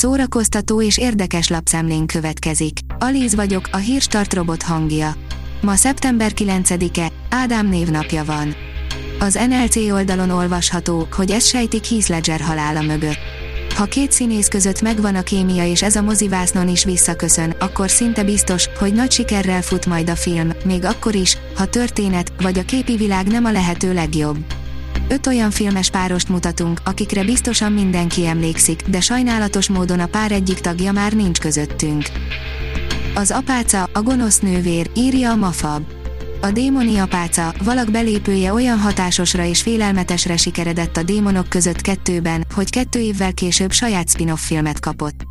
szórakoztató és érdekes lapszemlén következik. Alíz vagyok, a hírstart robot hangja. Ma szeptember 9-e, Ádám névnapja van. Az NLC oldalon olvasható, hogy ez sejtik Heath Ledger halála mögött. Ha két színész között megvan a kémia és ez a mozivásznon is visszaköszön, akkor szinte biztos, hogy nagy sikerrel fut majd a film, még akkor is, ha történet vagy a képi világ nem a lehető legjobb. Öt olyan filmes párost mutatunk, akikre biztosan mindenki emlékszik, de sajnálatos módon a pár egyik tagja már nincs közöttünk. Az apáca, a gonosz nővér, írja a Mafab. A démoni apáca, valak belépője olyan hatásosra és félelmetesre sikeredett a démonok között kettőben, hogy kettő évvel később saját spin-off filmet kapott.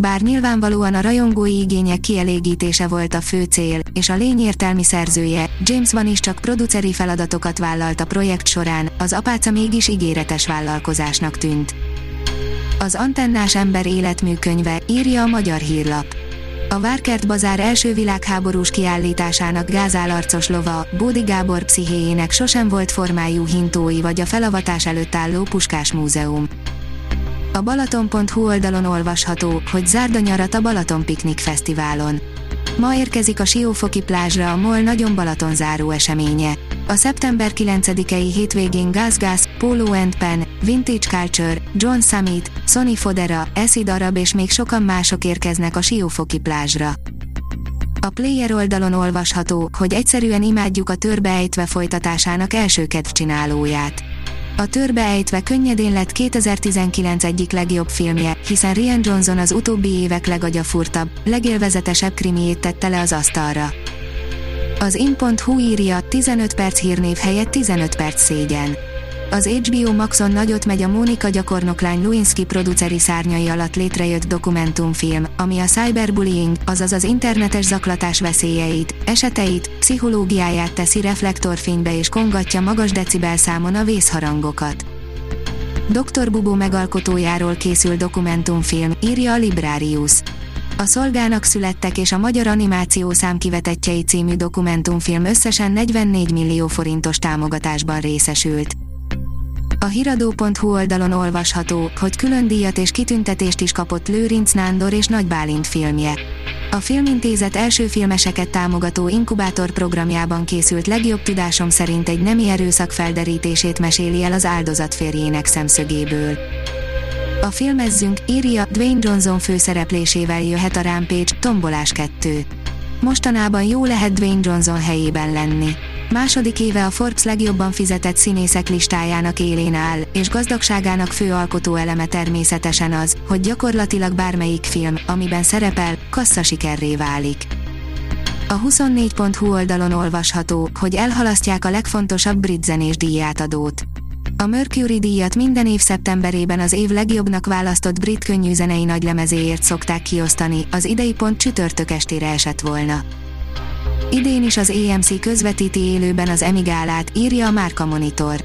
Bár nyilvánvalóan a rajongói igények kielégítése volt a fő cél, és a lény értelmi szerzője, James Van is csak produceri feladatokat vállalt a projekt során, az apáca mégis ígéretes vállalkozásnak tűnt. Az antennás ember életműkönyve, írja a magyar hírlap. A Várkert Bazár első világháborús kiállításának gázálarcos lova, Bódi Gábor pszichéjének sosem volt formájú hintói vagy a felavatás előtt álló Puskás Múzeum. A Balaton.hu oldalon olvasható, hogy zárd a nyarat a Balaton Piknik Fesztiválon. Ma érkezik a Siófoki plázsra a MOL nagyon Balaton záró eseménye. A szeptember 9-i hétvégén Gas Gas, Polo and Pen, Vintage Culture, John Summit, Sony Fodera, Acid Arab és még sokan mások érkeznek a Siófoki plázsra. A player oldalon olvasható, hogy egyszerűen imádjuk a törbeejtve folytatásának első kedvcsinálóját. A törbe ejtve könnyedén lett 2019 egyik legjobb filmje, hiszen Rian Johnson az utóbbi évek legagyafurtabb, legélvezetesebb krimiét tette le az asztalra. Az in.hu írja, 15 perc hírnév helyett 15 perc szégyen. Az HBO Maxon nagyot megy a Mónika gyakornoklány Lewinsky produceri szárnyai alatt létrejött dokumentumfilm, ami a cyberbullying, azaz az internetes zaklatás veszélyeit, eseteit, pszichológiáját teszi reflektorfénybe és kongatja magas decibelszámon a vészharangokat. Dr. Bubó megalkotójáról készül dokumentumfilm, írja a Librarius. A szolgának születtek és a magyar animáció számkivetettjei című dokumentumfilm összesen 44 millió forintos támogatásban részesült. A hiradó.hu oldalon olvasható, hogy külön díjat és kitüntetést is kapott Lőrinc Nándor és Nagy Bálint filmje. A Filmintézet első filmeseket támogató inkubátor programjában készült legjobb tudásom szerint egy nemi erőszak felderítését meséli el az áldozat férjének szemszögéből. A filmezzünk, írja, Dwayne Johnson főszereplésével jöhet a Rampage, Tombolás 2. Mostanában jó lehet Dwayne Johnson helyében lenni. Második éve a Forbes legjobban fizetett színészek listájának élén áll, és gazdagságának fő alkotó eleme természetesen az, hogy gyakorlatilag bármelyik film, amiben szerepel, kassza sikerré válik. A 24.hu oldalon olvasható, hogy elhalasztják a legfontosabb brit zenés díjátadót. A Mercury díjat minden év szeptemberében az év legjobbnak választott brit könnyűzenei nagylemezéért szokták kiosztani, az idei pont csütörtök estére esett volna. Idén is az EMC közvetíti élőben az Emmy gálát, írja a Márka Monitor.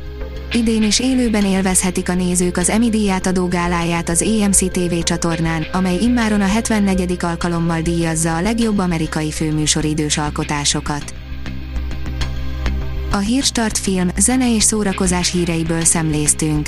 Idén is élőben élvezhetik a nézők az Emmy díját adó gáláját az EMC TV csatornán, amely immáron a 74. alkalommal díjazza a legjobb amerikai főműsoridős alkotásokat. A Hírstart film, zene és szórakozás híreiből szemléztünk.